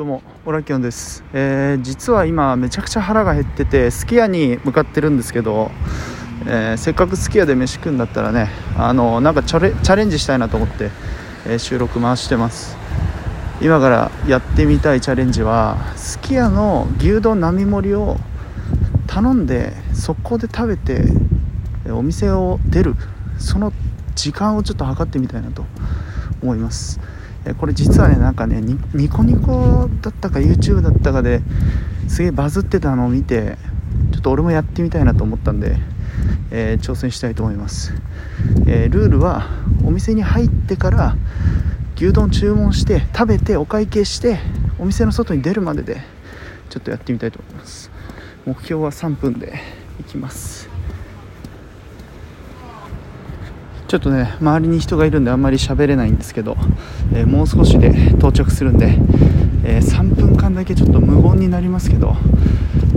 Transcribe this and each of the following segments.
どうもオラキオンです、えー実は今めちゃくちゃ腹が減っててすき家に向かってるんですけど、えーせっかくすき家で飯食うんだったらねあのなんかチャレンジしたいなと思って、えー収録回してます。今からやってみたいチャレンジはすき家の牛丼並盛りを頼んで速攻で食べてお店を出るその時間をちょっと測ってみたいなと思います。えこれ実はねなんかねニニコニコだったか YouTube だったかですげえバズってたのを見てちょっと俺もやってみたいなと思ったんで、えー挑戦したいと思います、えールールはお店に入ってから牛丼注文して食べてお会計してお店の外に出るまででちょっとやってみたいと思います。目標は3分でいきます。ちょっとね周りに人がいるんであんまり喋れないんですけど、えーもう少しで到着するんで、えー3分間だけちょっと無言になりますけど、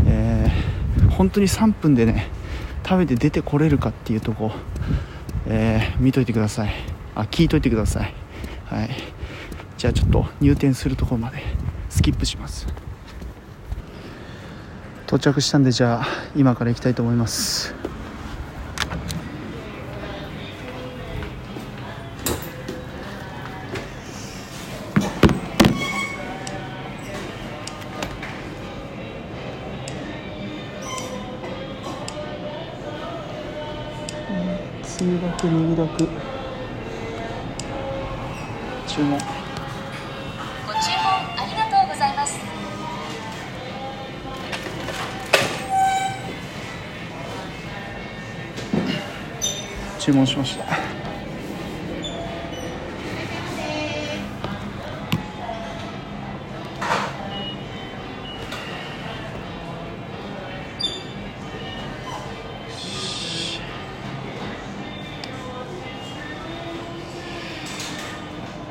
えー本当に3分でね食べて出てこれるかっていうとこ、えー見といてください。あ聞いといてください。はい。じゃあちょっと入店するところまでスキップします。到着したんでじゃあ今から行きたいと思います。注文。ご注文ありがとうございます。注文しました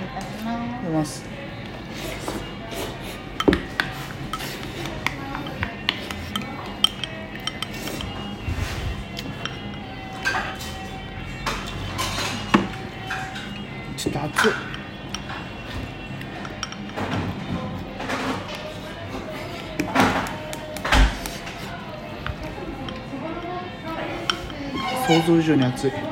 いたしまありがとうございます。ちょっと熱い想像以上に熱い。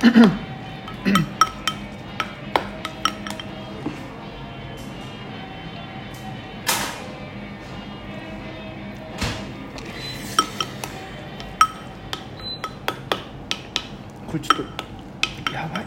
これちょっとやばい。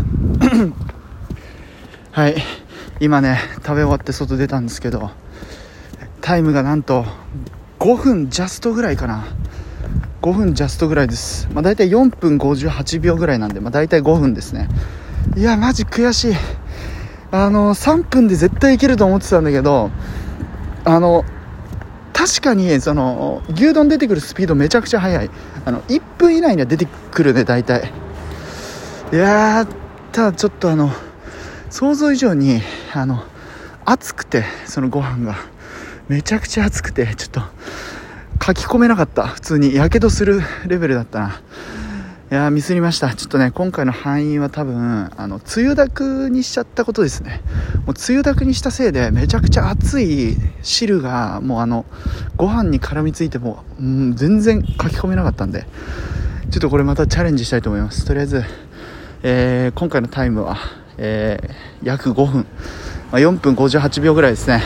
はい。今ね食べ終わって外出たんですけどタイムがなんと5分ジャストぐらいかな。5分ジャストぐらいです、まあ、大体4分58秒ぐらいなんで、まあ、大体5分ですね。いやマジ悔しい。あの3分で絶対いけると思ってたんだけどあの確かにその牛丼出てくるスピードめちゃくちゃ速い。あの1分以内には出てくるね大体。いやーただちょっとあの想像以上にあの熱くてそのご飯が。めちゃくちゃ熱くてちょっと書き込めなかった。普通にやけどするレベルだったな。いやーミスりました。ちょっとね今回の敗因は多分あのつゆだくにしちゃったことですね。もうつゆだくにしたせいでめちゃくちゃ熱い汁がもうあのご飯に絡みついても、うん、全然書き込めなかったんで。ちょっとこれまたチャレンジしたいと思います。とりあえず、えー今回のタイムは、えー約5分、まあ、4分58秒ぐらいですね、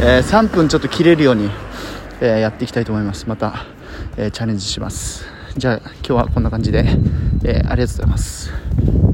えー3分ちょっと切れるように、えーやっていきたいと思います。また、えチャレンジします。じゃあ今日はこんな感じで、えありがとうございます。